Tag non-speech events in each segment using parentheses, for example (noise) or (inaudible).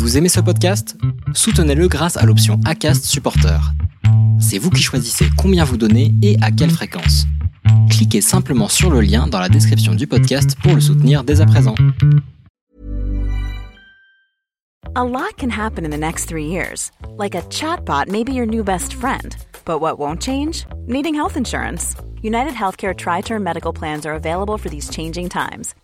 Vous aimez ce podcast? Soutenez-le grâce à l'option ACAST Supporter. C'est vous qui choisissez combien vous donnez et à quelle fréquence. Cliquez simplement sur le lien dans la description du podcast pour le soutenir dès à présent. A lot can happen in the next three years. Like a chatbot may be your new best friend. But what won't change? Needing health insurance. United Healthcare Tri Term Medical Plans are available for these changing times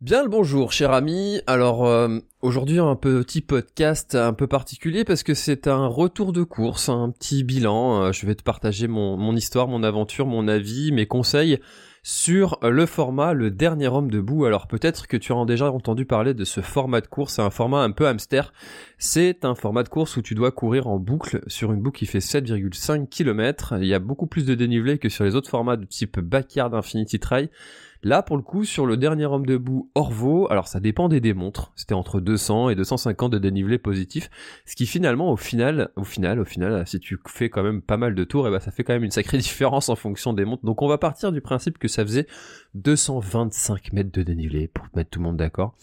Bien le bonjour, cher ami. Alors euh, aujourd'hui un petit podcast un peu particulier parce que c'est un retour de course, un petit bilan. Euh, je vais te partager mon, histoire, mon aventure, mon avis, mes conseils sur le format Le Dernier Homme debout. Alors peut-être que tu as déjà entendu parler de ce format de course, c'est un format un peu hamster. C'est un format de course où tu dois courir en boucle sur une boucle qui fait 7,5 km. Il y a beaucoup plus de dénivelé que sur les autres formats de type Backyard Infinity Trail. Là, pour le coup, sur le dernier homme debout Orvo, alors ça dépend des démontres. C'était entre 200 et 250 de dénivelé positif. Ce qui finalement, au final, au final, au final, si tu fais quand même pas mal de tours, et eh ben, ça fait quand même une sacrée (laughs) différence en fonction des montres. Donc on va partir du principe que ça faisait 225 mètres de dénivelé pour mettre tout le monde d'accord.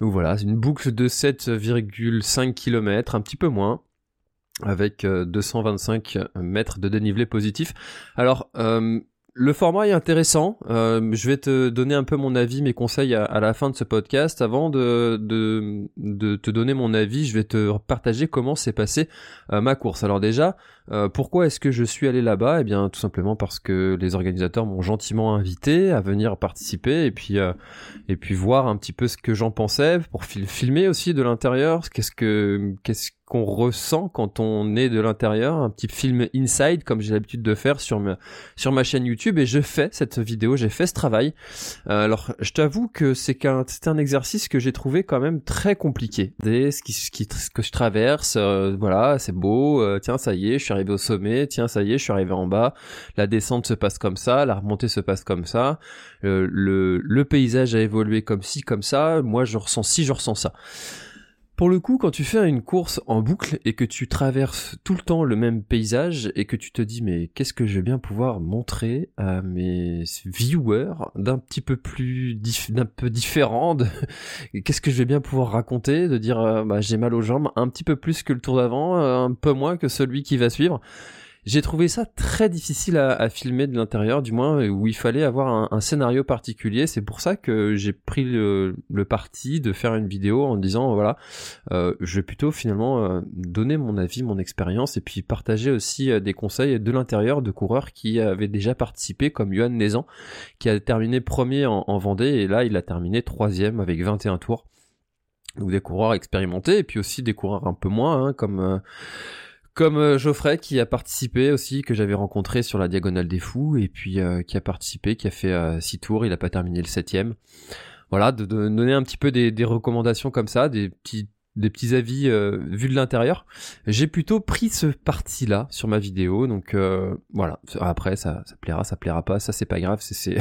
Donc voilà, c'est une boucle de 7,5 km, un petit peu moins avec 225 euh, mètres de dénivelé positif. Alors, euh, le format est intéressant. Euh, je vais te donner un peu mon avis, mes conseils à, la fin de ce podcast. Avant de, te donner mon avis, je vais te partager comment s'est passée euh, ma course. Alors déjà, euh, pourquoi est-ce que je suis allé là-bas? Eh bien, tout simplement parce que les organisateurs m'ont gentiment invité à venir participer et puis et puis voir un petit peu ce que j'en pensais pour filmer aussi de l'intérieur. Qu'est-ce que qu'est-ce qu'on ressent quand on est de l'intérieur, un petit film inside comme j'ai l'habitude de faire sur ma, sur ma chaîne YouTube et je fais cette vidéo, j'ai fait ce travail. Euh, alors je t'avoue que c'est qu'un c'est un exercice que j'ai trouvé quand même très compliqué. Des, ce qui, ce qui que je traverse, euh, voilà, c'est beau, euh, tiens ça y est, je suis arrivé au sommet, tiens ça y est, je suis arrivé en bas, la descente se passe comme ça, la remontée se passe comme ça, le, le paysage a évolué comme ci, comme ça, moi je ressens ci, je ressens ça. Pour le coup, quand tu fais une course en boucle et que tu traverses tout le temps le même paysage et que tu te dis mais qu'est-ce que je vais bien pouvoir montrer à mes viewers d'un petit peu plus d'un peu différent (laughs) qu'est-ce que je vais bien pouvoir raconter de dire euh, bah, j'ai mal aux jambes un petit peu plus que le tour d'avant, euh, un peu moins que celui qui va suivre. J'ai trouvé ça très difficile à, filmer de l'intérieur, du moins où il fallait avoir un, scénario particulier. C'est pour ça que j'ai pris le, parti de faire une vidéo en disant voilà, euh, je vais plutôt finalement euh, donner mon avis, mon expérience et puis partager aussi euh, des conseils de l'intérieur de coureurs qui avaient déjà participé, comme Johan Nézan, qui a terminé premier en, en Vendée et là il a terminé troisième avec 21 tours. Donc des coureurs expérimentés et puis aussi des coureurs un peu moins, hein, comme comme euh, Geoffrey qui a participé aussi, que j'avais rencontré sur la Diagonale des Fous, et puis euh, qui a participé, qui a fait euh, six tours, il a pas terminé le septième. Voilà, de, donner un petit peu des, des recommandations comme ça, des petits des petits avis euh, vus de l'intérieur. J'ai plutôt pris ce parti-là sur ma vidéo, donc euh, voilà. Après, ça, ça plaira, ça plaira pas, ça c'est pas grave, c'est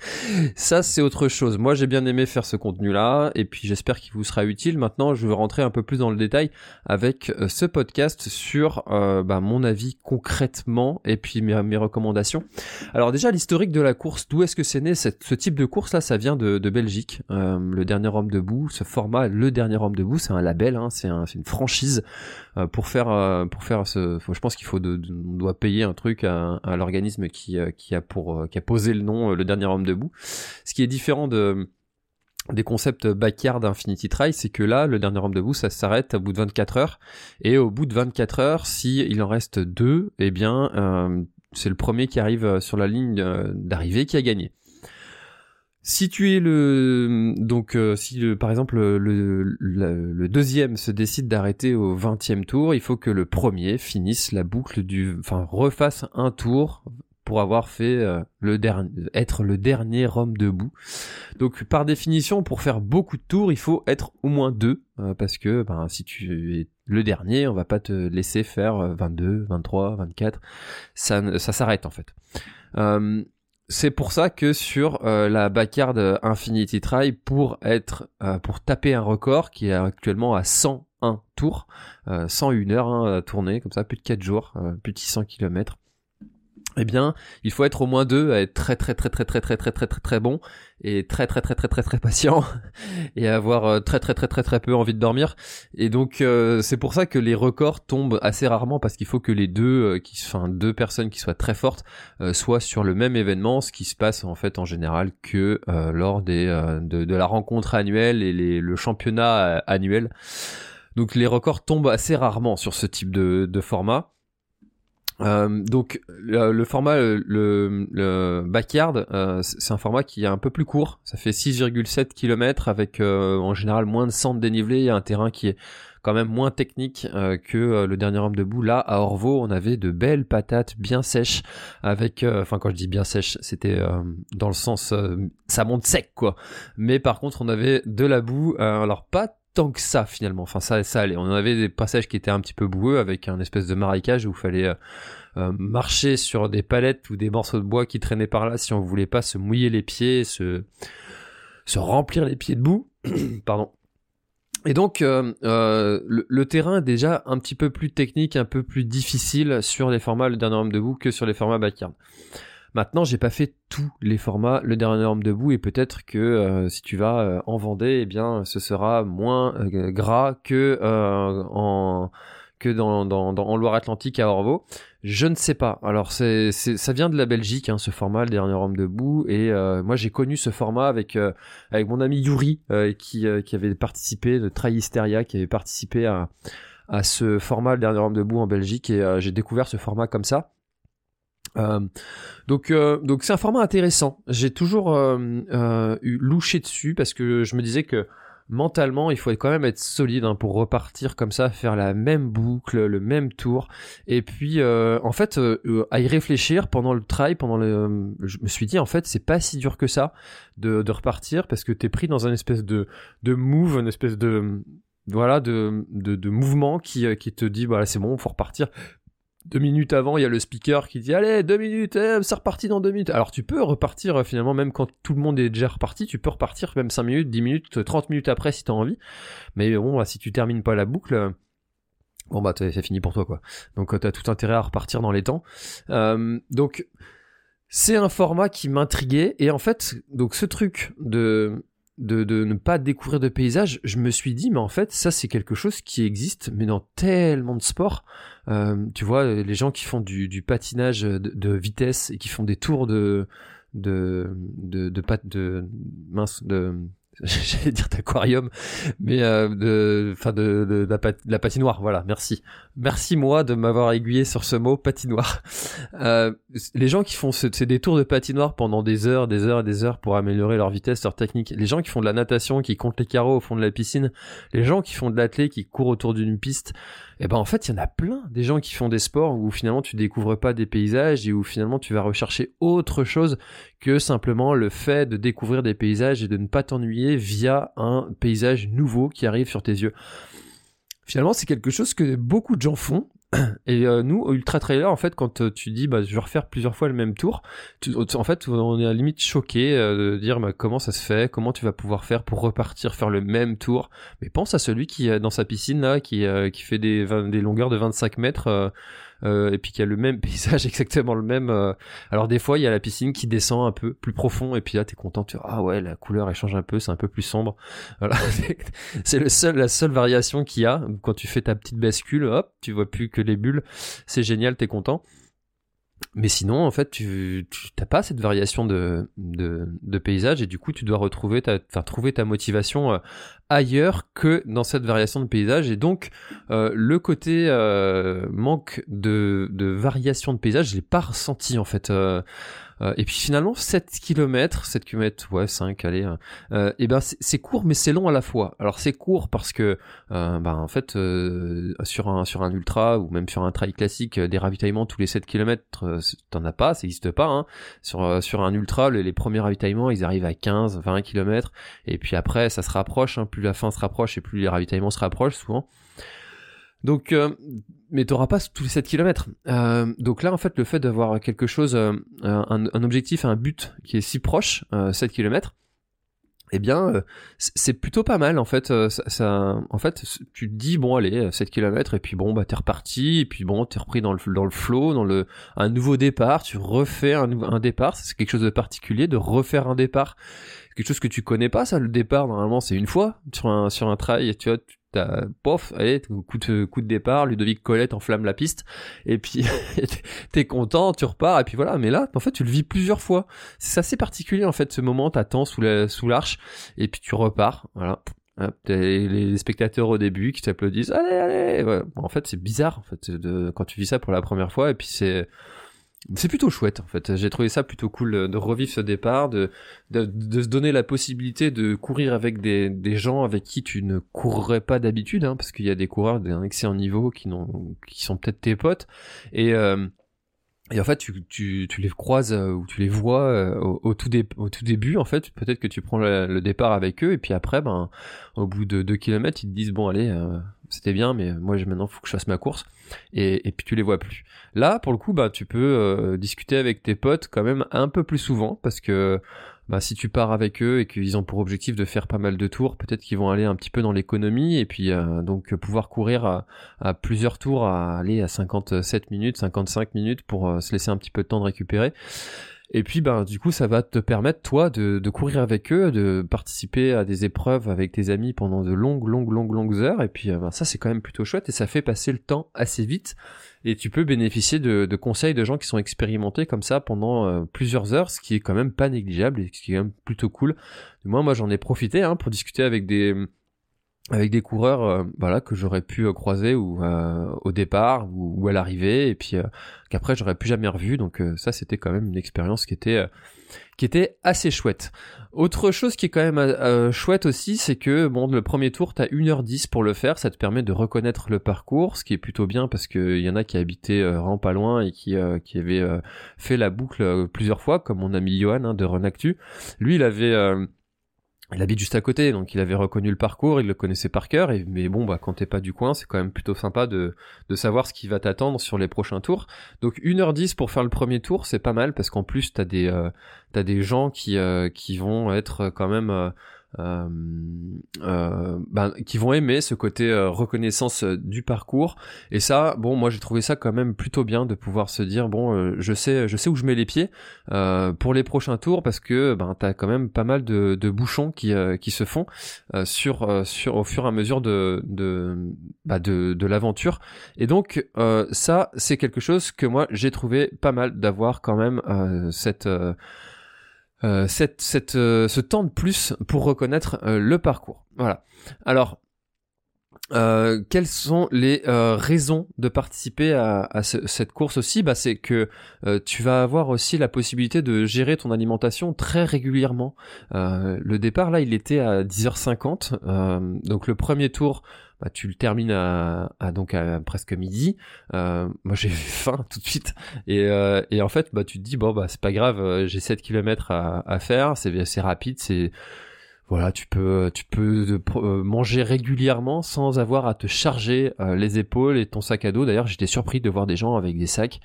(laughs) ça c'est autre chose. Moi j'ai bien aimé faire ce contenu-là, et puis j'espère qu'il vous sera utile. Maintenant, je vais rentrer un peu plus dans le détail avec euh, ce podcast sur bah, mon avis concrètement et puis mes, mes recommandations. Alors déjà l'historique de la course, d'où est-ce que c'est né ce type de course là Ça vient de, de Belgique. le dernier homme debout, ce format, le dernier homme debout, c'est un hein, c'est une franchise euh, pour faire euh, pour faire ce. je pense qu'il faut de, on doit payer un truc à, l'organisme qui euh, qui a pour qui a posé le nom le dernier homme debout. Ce qui est différent de des concepts backyard d'Infinity Trail, c'est que là, le dernier homme debout, ça s'arrête au bout de 24 heures. Et au bout de 24 heures, si il en reste deux, eh bien, c'est le premier qui arrive sur la ligne d'arrivée qui a gagné. Si tu es le donc euh, si par exemple le, le, deuxième se décide d'arrêter au 20e tour, il faut que le premier finisse la boucle du enfin refasse un tour pour avoir fait euh, le dernier être le dernier homme debout. Donc par définition pour faire beaucoup de tours, il faut être au moins deux euh, parce que ben si tu es le dernier, on va pas te laisser faire 22, 23, 24, ça ça s'arrête en fait. C'est pour ça que sur euh, la backyard Infinity Try, pour être, pour taper un record qui est actuellement à 101 tours, 101 heures hein, à tourner, comme ça, plus de 4 jours, plus de 600 km, eh bien, il faut être au moins deux, à être très très très très très très très très très très bon et très très très très très très patient et avoir très très très très très peu envie de dormir. Et donc c'est pour ça que les records tombent assez rarement parce qu'il faut que les deux qui enfin deux personnes qui soient très fortes soient sur le même événement, ce qui se passe en fait en général que lors des de, la rencontre annuelle et les, le championnat annuel. Donc les records tombent assez rarement sur ce type de, de format. Euh, donc le, format le, le backyard euh, c'est un format qui est un peu plus court. Ça fait 6,7 km avec euh, en général moins de centre dénivelé et un terrain qui est quand même moins technique que le dernier homme debout. Là à Orvaux on avait de belles patates bien sèches avec enfin quand je dis bien sèches c'était dans le sens ça monte sec quoi. Mais par contre on avait de la boue alors pas tant que ça finalement. Enfin ça, ça allait. On avait des passages qui étaient un petit peu boueux avec un espèce de marécage où il fallait euh, euh, marcher sur des palettes ou des morceaux de bois qui traînaient par là si on voulait pas se mouiller les pieds, se se remplir les pieds de boue. (clears throat) Pardon. Et donc euh, le, le, terrain est déjà un petit peu plus technique, un peu plus difficile sur les formats le dernier homme debout que sur les formats backyard. Maintenant, j'ai pas fait tous les formats le dernier homme debout et peut-être que euh, si tu vas euh, en Vendée, eh bien, ce sera moins euh, gras que en que dans, dans, dans en Loire-Atlantique à Orvaux. Je ne sais pas. Alors c'est, ça vient de la Belgique, hein, ce format, le dernier homme debout. Et moi j'ai connu ce format avec avec mon ami Yuri qui qui avait participé de Trahisteria, qui avait participé à à ce format, le dernier homme debout en Belgique. Et j'ai découvert ce format comme ça. Euh, donc euh, donc c'est un format intéressant. J'ai toujours euh, eu louché dessus parce que je me disais que mentalement il faut quand même être solide hein, pour repartir comme ça, faire la même boucle, le même tour. Et puis en fait à y réfléchir pendant le try, pendant le, je me suis dit en fait c'est pas si dur que ça de, repartir parce que t'es pris dans un espèce de move, une espèce de voilà de, de, mouvement qui, qui te dit voilà c'est bon faut repartir deux minutes avant, il y a le speaker qui dit allez deux minutes, eh, c'est reparti dans deux minutes. Alors tu peux repartir euh, finalement même quand tout le monde est déjà reparti, tu peux repartir même 5 minutes, 10 minutes, 30 minutes après si t'as envie. Mais bon, si tu termines pas la boucle, euh, bon bah c'est fini pour toi quoi. Donc euh, t'as tout intérêt à repartir dans les temps. donc c'est un format qui m'intriguait et en fait donc ce truc de de, de, ne pas découvrir de paysage, je me suis dit, mais en fait, ça c'est quelque chose qui existe, mais dans tellement de sports. Euh, tu vois, les gens qui font du, du patinage de, de, vitesse et qui font des tours de de de de, de, de mince de (laughs) j'allais dire d'aquarium, mais euh, de, enfin de, de, la, patinoire. Voilà, merci, merci moi de m'avoir aiguillé sur ce mot patinoire. (laughs) Euh, les gens qui font ces détours de patinoire pendant des heures, des heures et des heures pour améliorer leur vitesse, leur technique. Les gens qui font de la natation, qui comptent les carreaux au fond de la piscine. Les gens qui font de l'athlé, qui courent autour d'une piste et eh ben en fait il y en a plein des gens qui font des sports où finalement tu découvres pas des paysages et où finalement tu vas rechercher autre chose que simplement le fait de découvrir des paysages et de ne pas t'ennuyer via un paysage nouveau qui arrive sur tes yeux. Finalement, c'est quelque chose que beaucoup de gens font (clears throat) et euh, nous, Ultra Trailer, en fait, quand euh, tu dis, bah, je vais refaire plusieurs fois le même tour, en fait, on est à limite choqué euh, de dire, bah, comment ça se fait, comment tu vas pouvoir faire pour repartir faire le même tour. Mais pense à celui qui est dans sa piscine là, qui, qui fait des, des longueurs de 25 mètres euh, et puis qu'il y a le même (laughs) paysage, exactement le même. Euh. Alors des fois, il y a la piscine qui descend un peu plus profond, et puis là, t'es content, tu ah ouais, la couleur elle change un peu, c'est un peu plus sombre. (laughs) Voilà, (laughs) c'est le seul, la seule variation qu'il y a quand tu fais ta petite bascule, hop, tu vois plus que les bulles, c'est génial, t'es content. Mais sinon, en fait, tu t'as pas cette variation de, de, de, paysage et du coup, tu dois retrouver ta, enfin, trouver ta motivation euh, ailleurs que dans cette variation de paysage. Et donc, euh, le côté euh, manque de, de variation de paysage, je l'ai pas ressenti en fait. Euh, et puis finalement, 7 km, 7 km, ouais, 5, allez, euh, et ben c'est court mais c'est long à la fois. Alors c'est court parce que, euh, ben en fait, euh, sur un sur un ultra ou même sur un trail classique, des ravitaillements tous les 7 km, t'en as pas, ça n'existe pas. Hein. Sur sur un ultra, les, premiers ravitaillements, ils arrivent à 15, 20 km, et puis après, ça se rapproche. Hein, plus la fin se rapproche et plus les ravitaillements se rapprochent souvent. Donc, euh, mais t'auras pas tous les 7 km. Euh, donc là, en fait, le fait d'avoir quelque chose, euh, un, un, objectif, un but qui est si proche, 7 km, eh bien, euh, c'est plutôt pas mal en fait. Euh, ça, en fait, tu te dis bon allez 7 km et puis bon bah t'es reparti et puis bon t'es repris dans le dans le flow, dans le un nouveau départ. Tu refais un, un départ, c'est quelque chose de particulier de refaire un départ, quelque chose que tu connais pas ça. Le départ normalement c'est une fois sur un sur un trail. Tu vois, t'as pof, allez, coup de, coup de départ, Ludovic Colette enflamme la piste, et puis (laughs) t'es content, tu repars, et puis voilà. Mais là, en fait, tu le vis plusieurs fois. C'est assez particulier en fait ce moment. T'attends sous la, sous l'arche, et puis tu repars. Voilà. les spectateurs au début qui t'applaudissent, allez, allez. En fait, c'est bizarre en fait de, quand tu vis ça pour la première fois, et puis c'est c'est plutôt chouette en fait. J'ai trouvé ça plutôt cool de revivre ce départ, de, de, se donner la possibilité de courir avec des, des gens avec qui tu ne courrais pas d'habitude, hein, parce qu'il y a des coureurs d'un excellent niveau qui, n'ont, qui sont peut-être tes potes. Et, euh, et en fait, tu, tu, tu les croises euh, ou tu les vois euh, au, tout début, en fait. Peut-être que tu prends le, départ avec eux et puis après, ben, au bout de deux kilomètres, ils te disent bon allez, c'était bien, mais moi maintenant faut que je fasse ma course et, et puis tu les vois plus. Là, pour le coup, bah tu peux euh, discuter avec tes potes quand même un peu plus souvent parce que bah, si tu pars avec eux et qu'ils ont pour objectif de faire pas mal de tours, peut-être qu'ils vont aller un petit peu dans l'économie et puis euh, donc pouvoir courir à, à, plusieurs tours, à aller à 57 minutes, 55 minutes pour euh, se laisser un petit peu de temps de récupérer. Et puis, ben, du coup, ça va te permettre, toi, de, de, courir avec eux, de participer à des épreuves avec tes amis pendant de longues, longues, longues, longues heures. Et puis, euh, ben, ça, c'est quand même plutôt chouette et ça fait passer le temps assez vite. Et tu peux bénéficier de, de conseils de gens qui sont expérimentés comme ça pendant euh, plusieurs heures, ce qui est quand même pas négligeable et ce qui est quand même plutôt cool. Du moins, moi, j'en ai profité hein, pour discuter avec des avec des coureurs euh, voilà que j'aurais pu euh, croiser ou euh, au départ ou, à l'arrivée et puis qu'après j'aurais plus jamais revu donc ça c'était quand même une expérience qui était qui était assez chouette. Autre chose qui est quand même chouette aussi, c'est que bon le premier tour t'as 1h10 pour le faire, ça te permet de reconnaître le parcours, ce qui est plutôt bien parce que il y en a qui habitaient vraiment pas loin et qui qui avaient fait la boucle plusieurs fois comme mon ami Johan hein, de Renactu. Lui il avait il habite juste à côté, donc il avait reconnu le parcours, il le connaissait par cœur, et, mais bon, bah, quand t'es pas du coin, c'est quand même plutôt sympa de, de savoir ce qui va t'attendre sur les prochains tours. Donc 1h10 pour faire le premier tour, c'est pas mal, parce qu'en plus, t'as des, euh, t'as des gens qui, euh, qui vont être quand même... Euh, euh, euh, ben, qui vont aimer ce côté euh, reconnaissance du parcours. Et ça bon moi j'ai trouvé ça quand même plutôt bien de pouvoir se dire bon je sais je sais où je mets les pieds pour les prochains tours parce que ben t'as quand même pas mal de, de bouchons qui qui se font sur sur au fur et à mesure de de bah, de, de l'aventure. Et donc ça c'est quelque chose que moi j'ai trouvé pas mal d'avoir quand même cette euh, cette, cette, euh, ce temps de plus pour reconnaître euh, le parcours. Voilà. Alors, quelles sont les raisons de participer à, à cette course aussi? Bah, C'est que tu vas avoir aussi la possibilité de gérer ton alimentation très régulièrement. le départ, là, il était à 10h50. donc le premier tour, bah, tu le termines à, donc à presque midi. Euh, moi j'ai faim (laughs) tout de suite et, euh, et en fait bah tu te dis bon bah c'est pas grave, euh, j'ai 7 km à, à faire, c'est assez rapide, c'est voilà, tu peux tu peux manger régulièrement sans avoir à te charger les épaules et ton sac à dos. D'ailleurs, j'étais surpris de voir des gens avec des sacs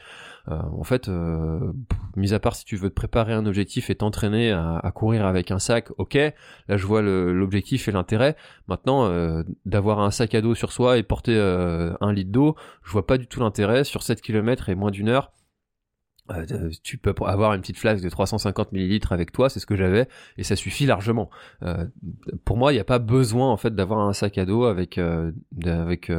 euh, en fait, euh, mis à part si tu veux te préparer un objectif et t'entraîner à, courir avec un sac, ok, là je vois l'objectif et l'intérêt. Maintenant, euh, d'avoir un sac à dos sur soi et porter un litre d'eau, je vois pas du tout l'intérêt. Sur 7 km et moins d'une heure, tu peux avoir une petite flasque de 350 millilitres avec toi, c'est ce que j'avais, et ça suffit largement. pour moi, il n'y a pas besoin en fait d'avoir un sac à dos avec avec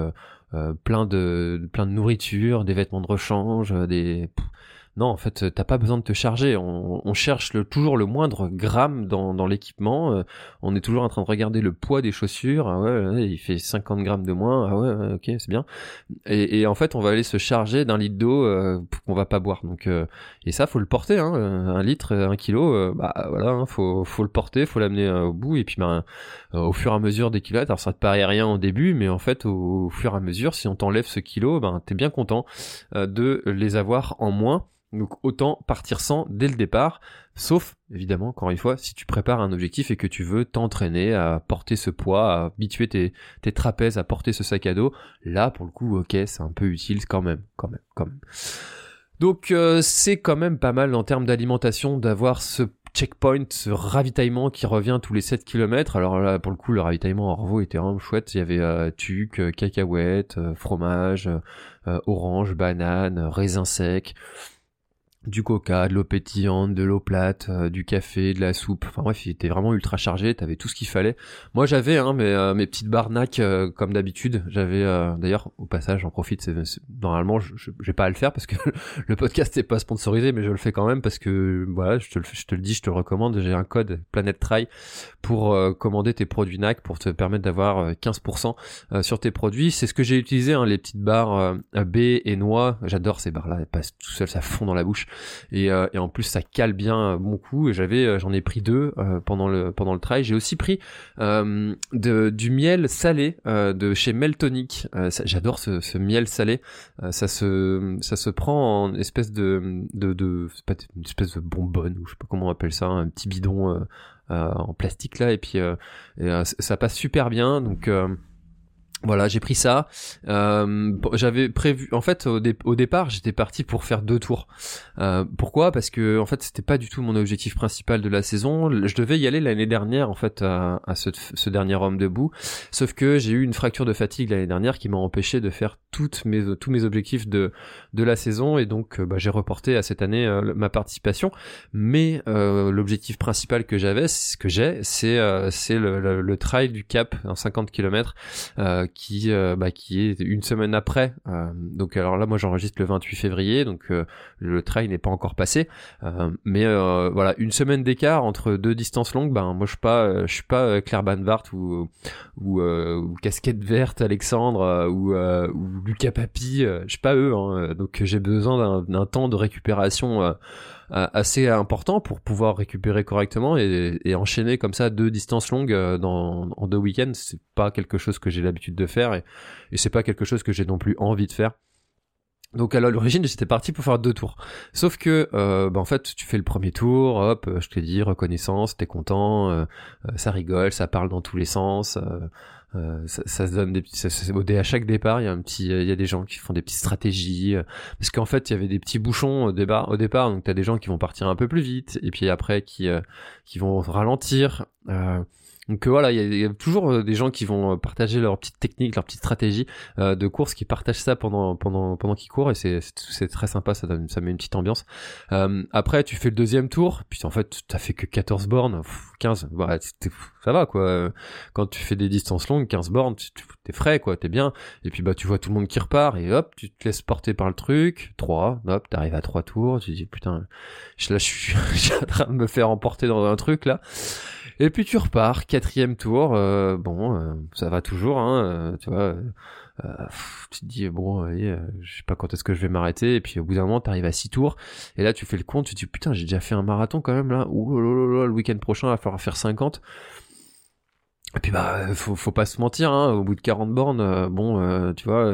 euh, plein de plein de nourriture, des vêtements de rechange, euh, des non, en fait, t'as pas besoin de te charger. On, cherche toujours le moindre gramme dans, l'équipement. Euh, on est toujours en train de regarder le poids des chaussures. Ah ouais, il fait 50 grammes de moins. Ah ouais, ok, c'est bien. Et, et, en fait, on va aller se charger d'un litre d'eau euh, qu'on va pas boire. Donc, euh, et ça, faut le porter. Hein, un litre, un kilo, bah voilà, hein, faut, faut le porter, faut l'amener au bout. Et puis, ben, au fur et à mesure des kilomètres, alors ça te paraît rien au début, mais en fait, au, au fur et à mesure, si on t'enlève ce kilo, ben, t'es bien content de les avoir en moins. Donc autant partir sans dès le départ, sauf évidemment encore une fois si tu prépares un objectif et que tu veux t'entraîner à porter ce poids, à habituer tes, trapèzes à porter ce sac à dos, là pour le coup ok c'est un peu utile quand même, quand même, quand même. Donc euh, c'est quand même pas mal en termes d'alimentation d'avoir ce checkpoint, ce ravitaillement qui revient tous les 7 km. Alors là, pour le coup, le ravitaillement en revo était vraiment chouette. Il y avait euh, tuc, euh, cacahuètes, fromage, orange, banane, raisin sec du coca, de l'eau pétillante, de l'eau plate, euh, du café, de la soupe. Enfin bref, il était vraiment ultra chargé, t'avais tout ce qu'il fallait. Moi j'avais hein, mes, euh, mes petites barnaques euh, comme d'habitude. J'avais d'ailleurs au passage, j'en profite. normalement, je, je, vais pas à le faire parce que (laughs) le podcast n'est pas sponsorisé, mais je le fais quand même parce que voilà, je te le, dis, je te le recommande. J'ai un code Planet Try pour commander tes produits NAC pour te permettre d'avoir 15% sur tes produits. C'est ce que j'ai utilisé, hein, les petites barres B et noix. J'adore ces barres là, elles passent tout seul, ça fond dans la bouche. Euh, et, en plus ça cale bien mon coup. J'avais, euh, j'en ai pris deux euh, pendant le pendant le trail. J'ai aussi pris du miel salé de chez Meltonic. J'adore ce, miel salé. ça se ça se prend en espèce de de, de espèce de bonbonne ou je sais pas comment on appelle ça, un petit bidon en plastique là et puis ça passe super bien donc voilà, j'ai pris ça. Euh, j'avais prévu, en fait, au, départ, j'étais parti pour faire deux tours. Euh, pourquoi? Parce que, en fait, c'était pas du tout mon objectif principal de la saison. Je devais y aller l'année dernière, en fait, à, ce, dernier homme debout. Sauf que j'ai eu une fracture de fatigue l'année dernière qui m'a empêché de faire toutes mes, tous mes objectifs de, de la saison, et donc, euh, bah, j'ai reporté à cette année ma participation. Mais l'objectif principal que j'avais, ce que j'ai, c'est c'est le, le, trail du Cap, en 50 km qui euh, bah, qui est une semaine après. Euh, donc alors là, moi j'enregistre le 28 février, donc euh, le trail n'est pas encore passé, mais voilà une semaine d'écart entre deux distances longues. Ben moi je suis pas je suis pas Claire Banvart ou ou, ou casquette verte Alexandre ou, ou Lucas Papi, je suis pas eux. Hein, donc j'ai besoin d'un temps de récupération assez important pour pouvoir récupérer correctement et, et, enchaîner comme ça deux distances longues euh, dans, en deux week-ends. C'est pas quelque chose que j'ai l'habitude de faire et, et c'est pas quelque chose que j'ai non plus envie de faire. Donc à l'origine j'étais parti pour faire deux tours. Sauf que euh, bah, en fait tu fais le premier tour, hop, je te dis reconnaissance, t'es content, euh, ça rigole, ça parle dans tous les sens. Euh, ça, ça, se donne des petits, ça, à chaque départ, il y a un petit, il y a des gens qui font des petites stratégies, euh, parce qu'en fait, il y avait des petits bouchons au départ, au départ, donc t'as des gens qui vont partir un peu plus vite, et puis après qui, euh, qui vont ralentir. Donc euh, voilà, il y, a toujours euh, des gens qui vont euh, partager leurs petites techniques, leurs petites stratégies de course, qui partagent ça pendant pendant pendant qu'ils courent et c'est très sympa, ça donne, ça met une petite ambiance. après, tu fais le deuxième tour, puis en fait, t'as fait que 14 bornes, 15, bah, ça va quoi. Quand tu fais des distances longues, 15 bornes, t'es frais quoi, t'es bien. Et puis bah tu vois tout le monde qui repart et hop, tu te laisses porter par le truc. 3, hop, t'arrives à 3 tours, tu dis putain, là je suis, (laughs) je suis en train de me faire emporter dans un truc là. Et puis tu repars, quatrième tour, euh, bon, euh, ça va toujours, hein, euh, tu vois. tu te dis bon, je sais pas quand est-ce que je vais m'arrêter. Et puis au bout d'un moment, t'arrives à six tours, et là tu fais le compte, tu te dis putain, j'ai déjà fait un marathon quand même là. Ouh le week-end prochain, il va falloir faire 50. Et puis bah faut, faut pas se mentir, hein, au bout de 40 bornes, bon, tu vois,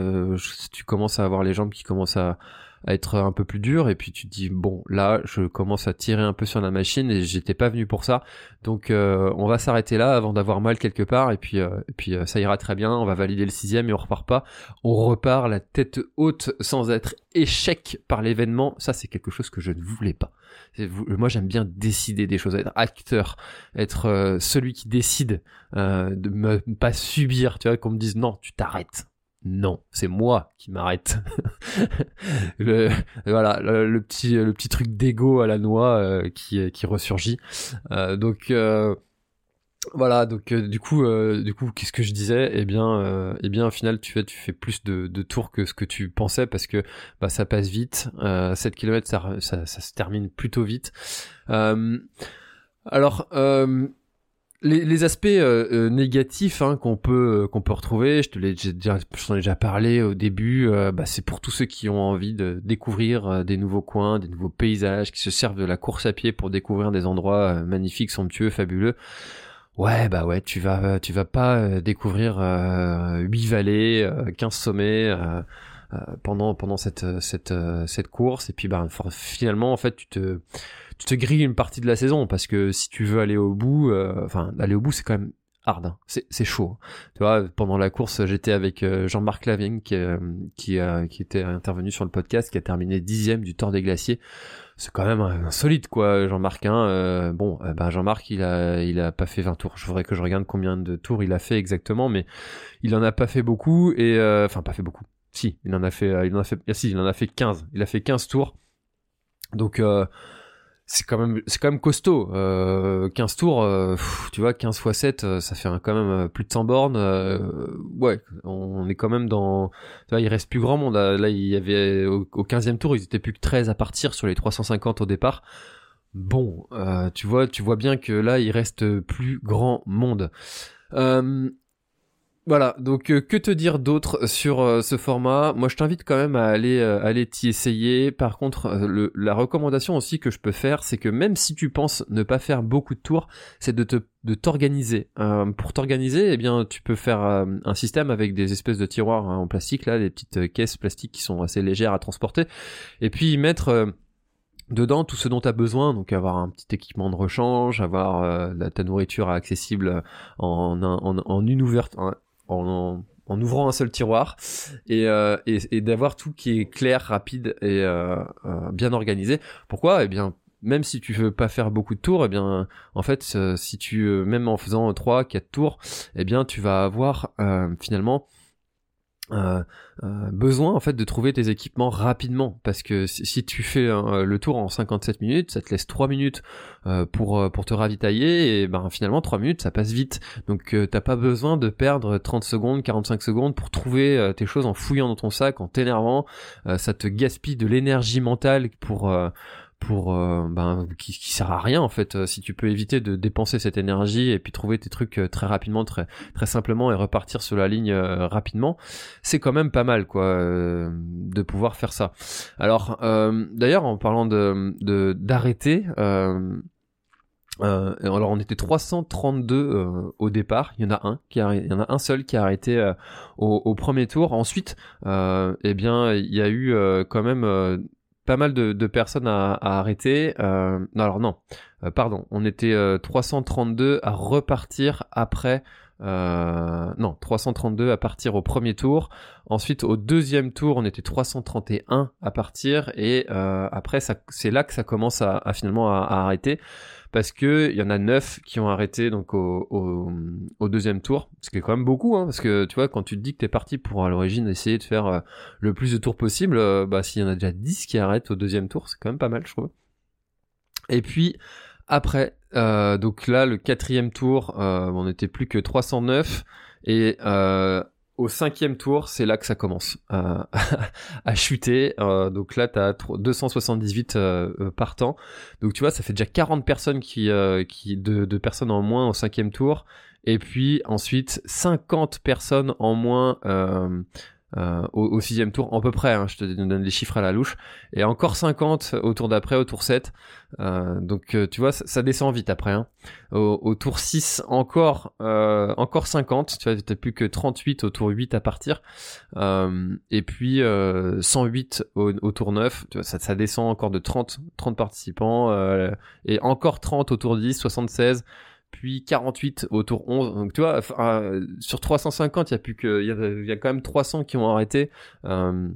tu commences à avoir les jambes qui commencent à à être un peu plus dur et puis tu te dis bon là je commence à tirer un peu sur la machine et j'étais pas venu pour ça. Donc euh, on va s'arrêter là avant d'avoir mal quelque part et puis euh, et puis euh, ça ira très bien. On va valider le sixième et on repart pas. On repart la tête haute sans être échec par l'événement. Ça c'est quelque chose que je ne voulais pas. Moi j'aime bien décider des choses être acteur être celui qui décide de me pas subir tu vois qu'on me dise non tu t'arrêtes non, c'est moi qui m'arrête. (laughs) le, voilà, le, petit le petit truc d'ego à la noix euh, qui qui ressurgit. Euh, donc euh, voilà, donc du coup du coup qu'est-ce que je disais? Eh bien eh bien au final tu fais tu fais plus de, de tours que ce que tu pensais parce que bah ça passe vite. 7 km ça, ça, ça se termine plutôt vite. alors les, les, aspects euh, euh, négatifs hein, qu'on peut euh, qu'on peut retrouver, je te l'ai déjà, ai déjà parlé au début. bah, c'est pour tous ceux qui ont envie de découvrir des nouveaux coins, des nouveaux paysages, qui se servent de la course à pied pour découvrir des endroits magnifiques, somptueux, fabuleux. Ouais, bah ouais, tu vas tu vas pas découvrir huit vallées, 15 sommets pendant pendant cette cette cette course et puis ben finalement en fait tu te tu te grilles une partie de la saison parce que si tu veux aller au bout enfin aller au bout c'est quand même hard, hein. c'est chaud. Hein. Tu vois, pendant la course, j'étais avec euh, Jean-Marc Lavigne qui, euh, qui, était intervenu sur le podcast, qui a terminé dixième du Tour des Glaciers. C'est quand même un, solide, quoi, Jean-Marc. Hein. Euh, bon, ben Jean-Marc, il a, il a pas fait 20 tours. Je voudrais que je regarde combien de tours il a fait exactement, mais il en a pas fait beaucoup et, enfin, pas fait beaucoup. Si, il en a fait, il en a fait, si, il en a fait 15. Il a fait 15 tours. Donc, c'est quand même c'est quand même costaud. Euh, 15 tours euh, tu vois 15 x 7 ça fait quand même euh, plus de 100 bornes euh, ouais on est quand même dans tu vois il reste plus grand monde. Là, il y avait au, 15e tour ils étaient plus que 13 à partir sur les 350 au départ. Bon tu vois tu vois bien que là il reste plus grand monde voilà, donc euh, que te dire d'autre sur euh, ce format? Moi, je t'invite quand même à aller euh, aller t'y essayer. Par contre, le, la recommandation aussi que je peux faire, c'est que même si tu penses ne pas faire beaucoup de tours, c'est de te de t'organiser. pour t'organiser, eh bien, tu peux faire un système avec des espèces de tiroirs hein, en plastique là, des petites caisses plastiques qui sont assez légères à transporter, et puis mettre dedans tout ce dont tu as besoin, donc avoir un petit équipement de rechange, avoir ta nourriture accessible en, en, en une ouverte, en, ouvrant un seul tiroir euh, et, d'avoir tout qui est clair, rapide et euh, euh, bien organisé. Pourquoi? Eh bien, même si tu veux pas faire beaucoup de tours, eh bien, en fait, si tu, même en faisant 3, 4 tours, eh bien, tu vas avoir finalement euh, euh, besoin en fait de trouver tes équipements rapidement. Parce que si, tu fais euh, le tour en 57 minutes ça te laisse 3 minutes pour pour te ravitailler et ben finalement 3 minutes ça passe vite. Donc t'as pas besoin de perdre 30 secondes 45 secondes pour trouver tes choses en fouillant dans ton sac en t'énervant. Ça te gaspille de l'énergie mentale pour pour euh, ben, qui, qui sert à rien en fait euh, si tu peux éviter de dépenser cette énergie et puis trouver tes trucs euh, très rapidement très très simplement et repartir sur la ligne rapidement c'est quand même pas mal quoi de pouvoir faire ça alors d'ailleurs en parlant de d'arrêter alors on était 332 au départ, il y en a un qui a, il y en a un seul qui a arrêté au, au, premier tour. Ensuite, eh bien il y a eu quand même pas mal de, personnes à, arrêter. Euh, non, alors non, euh, pardon, on était 332 euh, à repartir après. non, 332 à partir au premier tour. Ensuite, au deuxième tour, on était 331 à partir. Et après, c'est là que ça commence à, finalement à arrêter parce que il y en a neuf qui ont arrêté donc au, au, deuxième tour, ce qui est quand même beaucoup, hein, parce que tu vois quand tu te dis que t'es parti pour à l'origine essayer de faire euh, le plus de tours possible, euh, bah s'il y en a déjà 10 qui arrêtent au deuxième tour, c'est quand même pas mal, je trouve. Et puis après, euh, donc là le quatrième tour, on n'était plus que 309 et au cinquième tour, c'est là que ça commence euh, (laughs) à chuter. Euh, donc là, tu as 278 euh, partants. Donc tu vois, ça fait déjà 40 personnes qui, qui de, de, personnes en moins au cinquième tour. Et puis ensuite, 50 personnes en moins euh, au, sixième tour, à peu près, hein, je te donne les chiffres à la louche, et encore 50 au tour d'après, au tour 7. Euh, donc euh, tu vois, ça, descend vite après. Hein. Au, tour 6, encore, encore 50, tu vois, t'as plus que 38 au tour 8 à partir. et puis 108 au, au, tour 9, tu vois, ça, ça descend encore de 30, 30 participants, et encore 30 au tour 10, 76 puis 48 au tour 11. Donc tu vois, euh, sur 350, il y a plus que, il y, a, quand même 300 qui ont arrêté. Euh,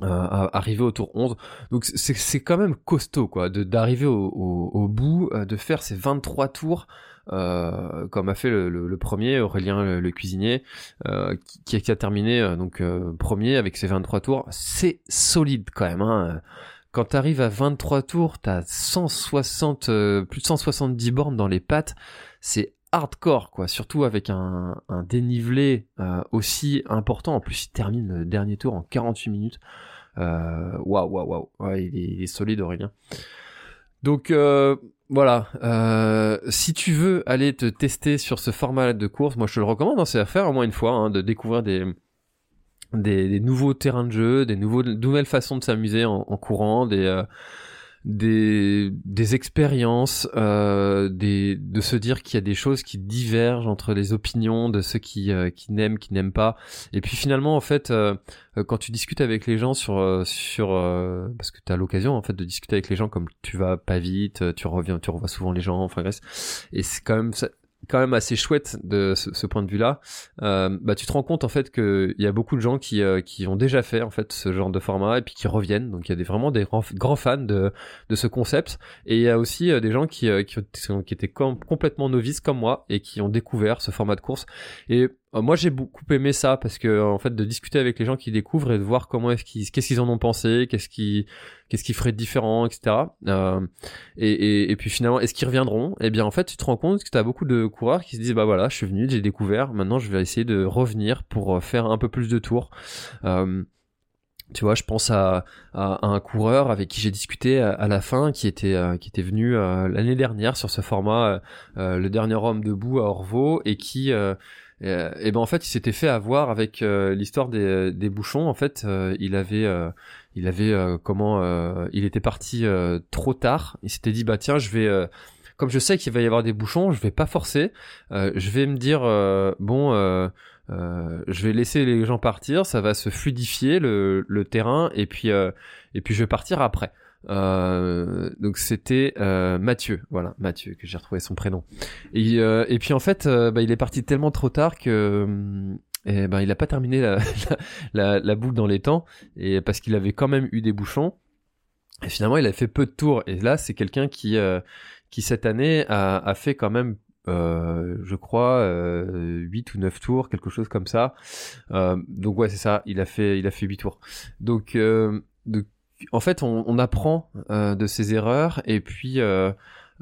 euh, arriver au tour 11 donc c'est quand même costaud quoi de d'arriver au, au, bout euh, de faire ces 23 tours euh, comme a fait le, le, premier Aurélien le, cuisinier qui, qui, a terminé donc premier avec ses 23 tours c'est solide quand même hein quand t'arrives à 23 tours, t'as 160, euh, plus de 170 bornes dans les pattes. C'est hardcore, quoi. Surtout avec un, dénivelé euh, aussi important. En plus, il termine le dernier tour en 48 minutes. Euh, waouh, waouh, waouh. Ouais, il est, solide, Aurélien. Donc voilà, si tu veux aller te tester sur ce format de course, moi je te le recommande, hein, c'est à faire au moins une fois, hein, de découvrir des, des, nouveaux terrains de jeu, des nouveaux, nouvelles façons de s'amuser en, courant, des, euh, des, des expériences, euh, des, de se dire qu'il y a des choses qui divergent entre les opinions de ceux qui, euh, qui n'aiment, qui n'aiment pas. Et puis finalement, en fait, euh, euh, quand tu discutes avec les gens sur, sur parce que tu as l'occasion en fait de discuter avec les gens comme tu vas pas vite, tu reviens, tu revois souvent les gens, enfin et c'est quand même quand même assez chouette de ce, point de vue-là. Euh, bah, tu te rends compte en fait qu'il y a beaucoup de gens qui, euh, qui ont déjà fait en fait ce genre de format et puis qui reviennent. Donc il y a des, vraiment des grands, grands fans de, de ce concept. Et il y a aussi euh, des gens qui, euh, qui, qui, étaient complètement novices comme moi et qui ont découvert ce format de course. Et moi j'ai beaucoup aimé ça parce que en fait de discuter avec les gens qui découvrent et de voir comment est-ce qu'ils qu'est-ce qu'ils en ont pensé qu'est-ce qui qu'est-ce qu'ils feraient de différent etc euh, et, et, et, puis finalement est-ce qu'ils reviendront? Eh bien en fait tu te rends compte que tu as beaucoup de coureurs qui se disent bah voilà je suis venu j'ai découvert maintenant je vais essayer de revenir pour euh, faire un peu plus de tours. Euh, tu vois, je pense à, à, un coureur avec qui j'ai discuté à, la fin, qui était euh, qui était venu l'année dernière sur ce format, le dernier homme debout à Orvaux, et qui euh, et, ben en fait, il s'était fait avoir avec euh, l'histoire des, des, bouchons. En fait, euh, il avait, il avait comment, il était parti trop tard. Il s'était dit bah tiens, je vais, comme je sais qu'il va y avoir des bouchons, je vais pas forcer. je vais me dire bon. je vais laisser les gens partir, ça va se fluidifier le, le terrain et puis et puis je vais partir après. Euh, donc c'était euh, Mathieu, voilà Mathieu que j'ai retrouvé son prénom. Et, euh, puis en fait, bah, il est parti tellement trop tard que et ben il a pas terminé (laughs) la, la, boucle dans les temps et parce qu'il avait quand même eu des bouchons. Et finalement, il a fait peu de tours. Et là, c'est quelqu'un qui qui cette année a, fait quand même je crois euh, 8 ou 9 tours, quelque chose comme ça. Donc ouais, c'est ça, il a fait il a fait 8 tours. Donc en fait, on, apprend euh, de ses erreurs et puis euh,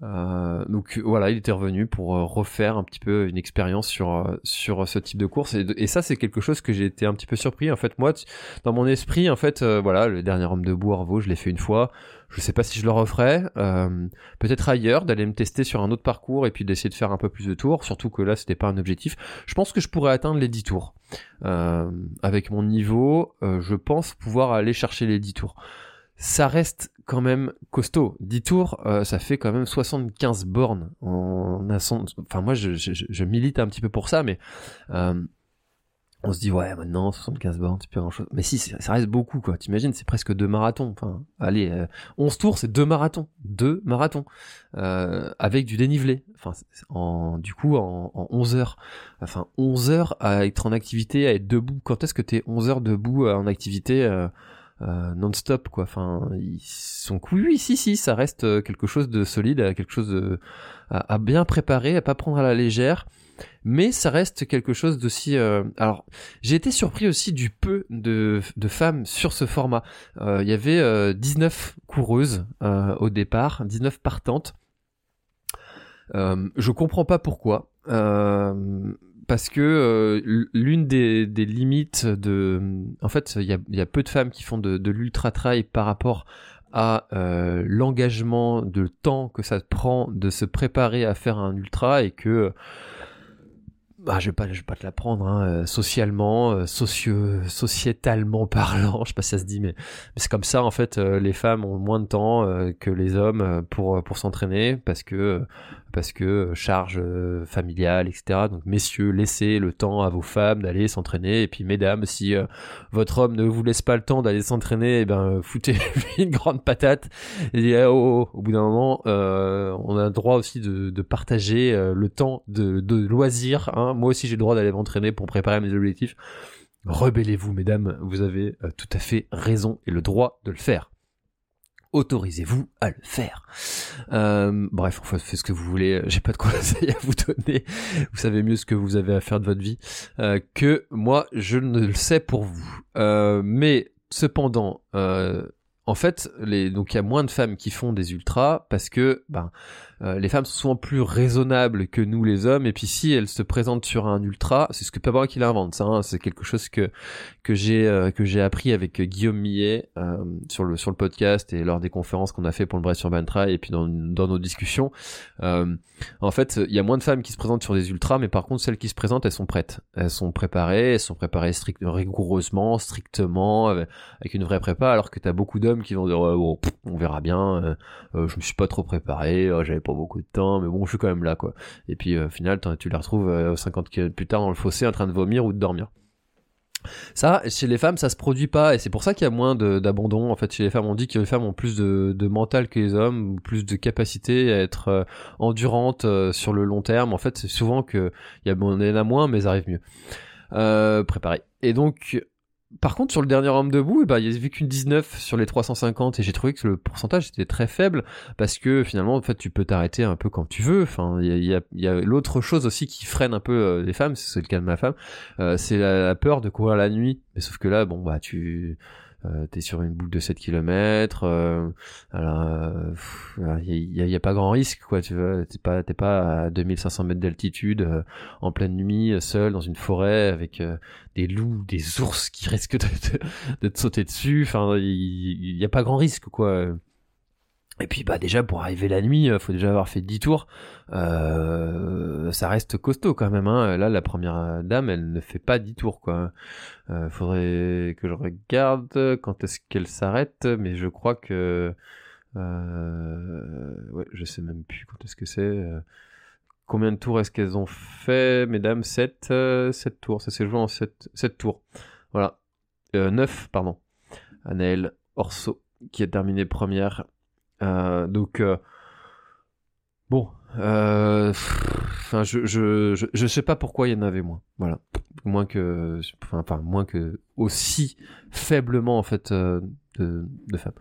euh, donc voilà, il était revenu pour refaire un petit peu une expérience sur sur ce type de course et, ça c'est quelque chose que j'ai été un petit peu surpris. En fait moi dans mon esprit en fait voilà le dernier homme de Bourvaux je l'ai fait une fois. Je sais pas si je le referai. Peut-être ailleurs d'aller me tester sur un autre parcours et puis d'essayer de faire un peu plus de tours surtout que là c'était pas un objectif. Je pense que je pourrais atteindre les 10 tours. Avec mon niveau je pense pouvoir aller chercher les 10 tours ça reste quand même costaud. 10 tours, euh, ça fait quand même 75 bornes. A Enfin, moi, je, je, milite un petit peu pour ça, mais euh, on se dit, ouais, maintenant, 75 bornes, c'est plus grand-chose. Mais si, ça reste beaucoup, quoi. T'imagines, c'est presque deux marathons. Enfin, allez, 11 euh, tours, c'est deux marathons. Deux marathons. avec du dénivelé. Enfin, en, du coup, en, en 11 heures. Enfin, 11 heures à être en activité, à être debout. Quand est-ce que t'es 11 heures debout en activité euh, non-stop quoi. Enfin, ils sont oui, oui, si, si, ça reste euh, quelque chose de solide, euh, quelque chose de, à, bien préparer, à pas prendre à la légère. Mais ça reste quelque chose d'aussi. Alors, j'ai été surpris aussi du peu de, de femmes sur ce format. Il y avait 19 coureuses au départ, 19 partantes. je comprends pas pourquoi. Euh, parce que euh, l'une des, limites de, en fait, il y a, peu de femmes qui font de, l'ultra trail par rapport à euh, l'engagement de temps que ça prend de se préparer à faire un ultra et que bah, je vais pas, vais pas te l'apprendre, hein, euh, socialement, sociétalement (laughs) parlant, je sais pas si ça se dit, mais, c'est comme ça en fait. les femmes ont moins de temps que les hommes pour pour s'entraîner parce que parce que euh, charge euh, familiale, etc. Donc messieurs, laissez le temps à vos femmes d'aller s'entraîner. Et puis mesdames, si euh, votre homme ne vous laisse pas le temps d'aller s'entraîner, eh ben foutez (laughs) une grande patate. Et oh, oh, au bout d'un moment, on a le droit aussi de, partager le temps de, de loisirs. Hein. Moi aussi, j'ai le droit d'aller m'entraîner pour préparer mes objectifs. Rebellez-vous, mesdames, vous avez tout à fait raison et le droit de le faire autorisez-vous à le faire. Euh, bref, faites ce que vous voulez. J'ai pas de conseils (laughs) à vous donner. Vous savez mieux ce que vous avez à faire de votre vie euh, que moi. Je ne le sais pour vous. Euh, mais cependant, en fait, donc il y a moins de femmes qui font des ultras parce que ben euh, les femmes sont souvent plus raisonnables que nous les hommes. Et puis si elles se présentent sur un ultra c'est ce que pas qui l'invente ça hein, c'est quelque chose que que j'ai euh, que j'ai appris avec Guillaume Millet euh, sur le sur le podcast et lors des conférences qu'on a fait pour le Brest Urban Trail et puis dans dans nos discussions. En fait il y a moins de femmes qui se présentent sur des ultras mais par contre celles qui se présentent elles sont prêtes. Elles sont préparées elles sont préparées strict rigoureusement strictement avec une vraie prépa alors que tu as beaucoup d'hommes hommes qui vont dire bon, on verra bien, je me suis pas trop préparé, j'avais pas beaucoup de temps, mais bon, je suis quand même là, quoi. Et puis au final, tu les retrouves 50 km plus tard dans le fossé en train de vomir ou de dormir. Ça, chez les femmes, ça se produit pas, et c'est pour ça qu'il y a moins d'abandon. En fait, chez les femmes, on dit que les femmes ont plus de, mental que les hommes, plus de capacité à être euh, endurantes euh, sur le long terme. En fait, c'est souvent que il y, en a moins, mais ça arrive mieux. Euh, préparé. Et donc, par contre, sur le dernier homme debout, eh ben, il y a vu qu'une 19 sur les 350 et j'ai trouvé que le pourcentage était très faible parce que finalement, en fait, tu peux t'arrêter un peu quand tu veux. Enfin, il y a, y a, l'autre chose aussi qui freine un peu euh, les femmes, c'est le cas de ma femme, euh, c'est la, peur de courir la nuit. Mais sauf que là, bon, bah, tu, euh, t'es sur une boucle de 7 km euh, alors il y, a, pas grand risque quoi tu vois. T'es pas t'es pas à 2500 mètres d'altitude euh, en pleine nuit seul dans une forêt avec des loups des ours qui (laughs) risquent de, te sauter dessus. Enfin il y, a pas grand risque quoi et puis bah déjà pour arriver la nuit, faut déjà avoir fait 10 tours. Euh, ça reste costaud quand même. Hein. Là, la première dame, elle ne fait pas 10 tours quoi. Euh, faudrait que je regarde quand est-ce qu'elle s'arrête, mais je crois que euh... ouais, je sais même plus quand est-ce que c'est. Euh. Combien de tours est-ce qu'elles ont fait, mesdames? 7, 7 euh, tours. Ça s'est joué en 7, 7 tours. Voilà. 9, pardon. Anaël Orso qui a terminé première euh, donc euh, bon, euh, enfin je, je, je je sais pas pourquoi il y en avait moins. Voilà, moins que enfin moins que aussi faiblement en fait de, femmes.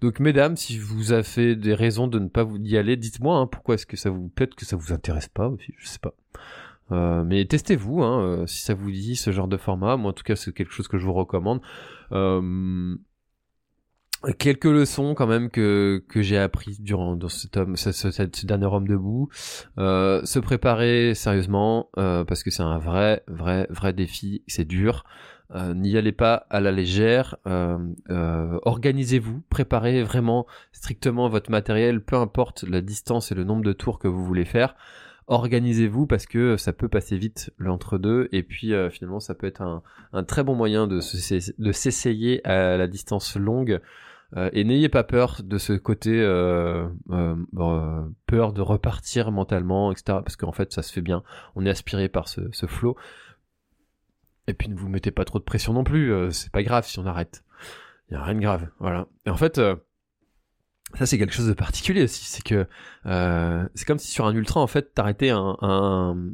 Donc mesdames, si vous avez fait des raisons de ne pas y aller, dites-moi hein, pourquoi est-ce que ça vous peut-être que ça vous intéresse pas aussi, je sais pas. Euh, mais testez-vous hein, si ça vous dit ce genre de format. Moi en tout cas c'est quelque chose que je vous recommande. Euh, quelques leçons quand même que que j'ai appris durant dans cet homme ce, ce, dernier homme debout. Euh, se préparer sérieusement euh, parce que c'est un vrai vrai vrai défi c'est dur. Euh, n'y allez pas à la légère. Euh, euh, organisez-vous préparez vraiment strictement votre matériel peu importe la distance et le nombre de tours que vous voulez faire. Organisez-vous parce que ça peut passer vite l'entre-deux et puis finalement ça peut être un, un très bon moyen de, de s'essayer à la distance longue euh, et n'ayez pas peur de ce côté euh, euh, peur de repartir mentalement, etc. Parce qu'en fait, ça se fait bien. On est aspiré par ce, ce flow. Et puis ne vous mettez pas trop de pression non plus. c'est pas grave si on arrête. Il y a rien de grave. Voilà. Et en fait, ça c'est quelque chose de particulier aussi. C'est que c'est comme si sur un ultra en fait t'arrêtais un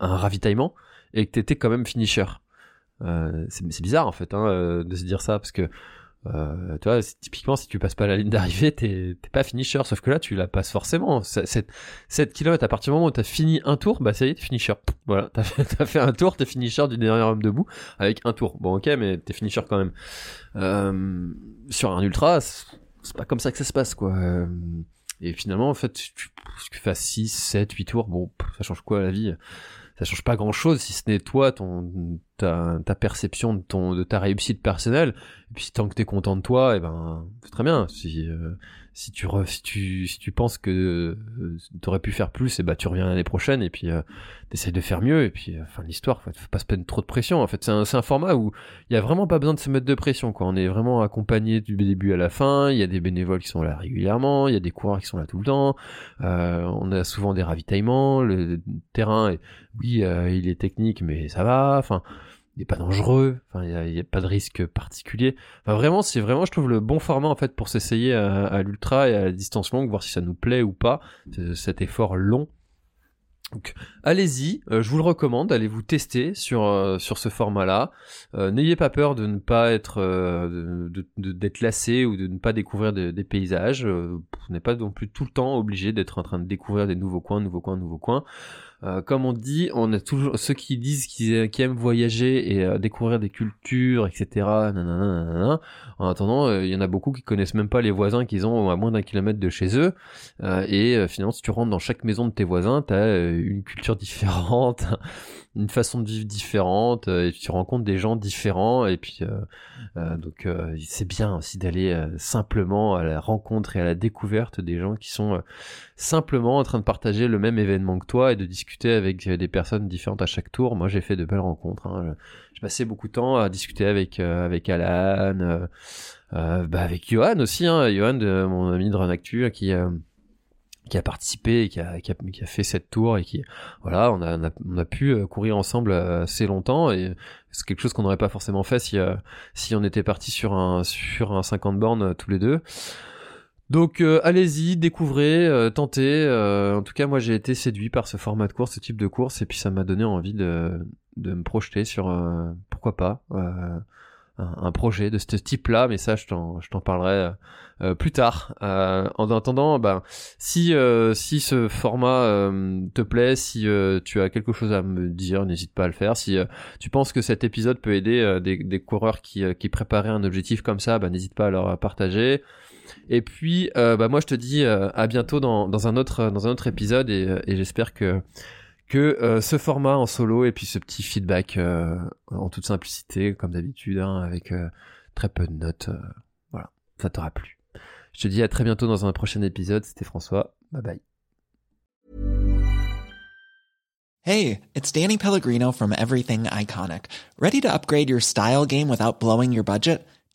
ravitaillement et que t'étais quand même finisher. c'est bizarre en fait hein, de se dire ça parce que euh, tu vois, typiquement, si tu passes pas la ligne d'arrivée, t'es pas finisher. Sauf que là, tu la passes forcément. 7, 7 km, à partir du moment où t'as fini un tour, bah ça y est, t'es finisher. Voilà, (laughs) t'as fait, fait un tour, t'es finisher du dernier homme debout avec un tour. Bon, ok, mais t'es finisher quand même. Euh, sur un ultra, c'est pas comme ça que ça se passe, quoi. Euh, et finalement, en fait, tu, tu fais 6, 7, 8 tours, bon, ça change quoi la vie? Ça change pas grand chose si ce n'est toi ton ta, ta perception de ton de ta réussite personnelle. Et puis tant que t'es content de toi et eh ben c'est très bien. Si euh, si tu si tu si tu penses que euh, t'aurais pu faire plus et eh ben, tu reviens l'année prochaine et puis euh, t'essayes de faire mieux. Et puis fin de l'histoire faut, faut pas se prendre trop de pression. En fait c'est un un format où il y a vraiment pas besoin de se mettre de pression quoi. On est vraiment accompagné du début à la fin. Il y a des bénévoles qui sont là régulièrement. Il y a des coureurs qui sont là tout le temps. Euh, on a souvent des ravitaillements. Le terrain est, oui il est technique mais ça va. Enfin il n'est pas dangereux, enfin il n'y a, pas de risque particulier. Enfin vraiment, c'est vraiment je trouve le bon format en fait pour s'essayer à, l'ultra et à la distance longue, voir si ça nous plaît ou pas, cet effort long. Donc allez-y, euh, je vous le recommande, allez vous tester sur euh, sur ce format-là. Euh, n'ayez pas peur de ne pas être d'être lassé ou de ne pas découvrir des paysages. vous n'êtes pas non plus tout le temps obligé d'être en train de découvrir des nouveaux coins, nouveaux coins, nouveaux coins. Euh, comme on dit, on a toujours ceux qui disent qu'ils aiment voyager et euh, découvrir des cultures, etc. En attendant, euh, il y en a beaucoup qui connaissent même pas les voisins qu'ils ont à moins d'un kilomètre de chez eux. et finalement, si tu rentres dans chaque maison de tes voisins, t'as une culture (laughs) différente, une façon de vivre différente, et puis tu rencontres des gens différents, et puis donc c'est bien aussi d'aller simplement à la rencontre et à la découverte des gens qui sont simplement en train de partager le même événement que toi et de discuter avec des personnes différentes à chaque tour. Moi, j'ai fait de belles rencontres. Hein. J'ai passé beaucoup de temps à discuter avec avec Alan, euh, bah avec Johan aussi, hein, Johan, de, mon ami de Renactu, qui qui a participé et qui a, qui a, qui a, fait cette tour et qui voilà on a, on a, on a pu euh, courir ensemble euh, assez longtemps et c'est quelque chose qu'on n'aurait pas forcément fait si si on était parti sur un sur un 50 bornes tous les deux donc allez-y, découvrez, tentez. en tout cas, moi j'ai été séduit par ce format de course, ce type de course, et puis ça m'a donné envie de, de me projeter sur pourquoi pas un, projet de ce type-là, mais ça, je t'en, je t'en parlerai euh, plus tard. Euh, en attendant, ben, si euh, si ce format te plaît, si tu as quelque chose à me dire, n'hésite pas à le faire. Si tu penses que cet épisode peut aider des, des, coureurs qui, qui préparaient un objectif comme ça, ben, n'hésite pas à leur partager. Et puis, bah, moi, je te dis à bientôt dans, dans un autre dans un autre épisode et, et j'espère que que euh, ce format en solo et puis ce petit feedback euh, en toute simplicité, comme d'habitude, hein, avec euh, très peu de notes. voilà, ça t'aura plu. Je te dis à très bientôt dans un prochain épisode. C'était François. Bye bye. Hey, it's Danny Pellegrino from Everything Iconic. Ready to upgrade your style game without blowing your budget?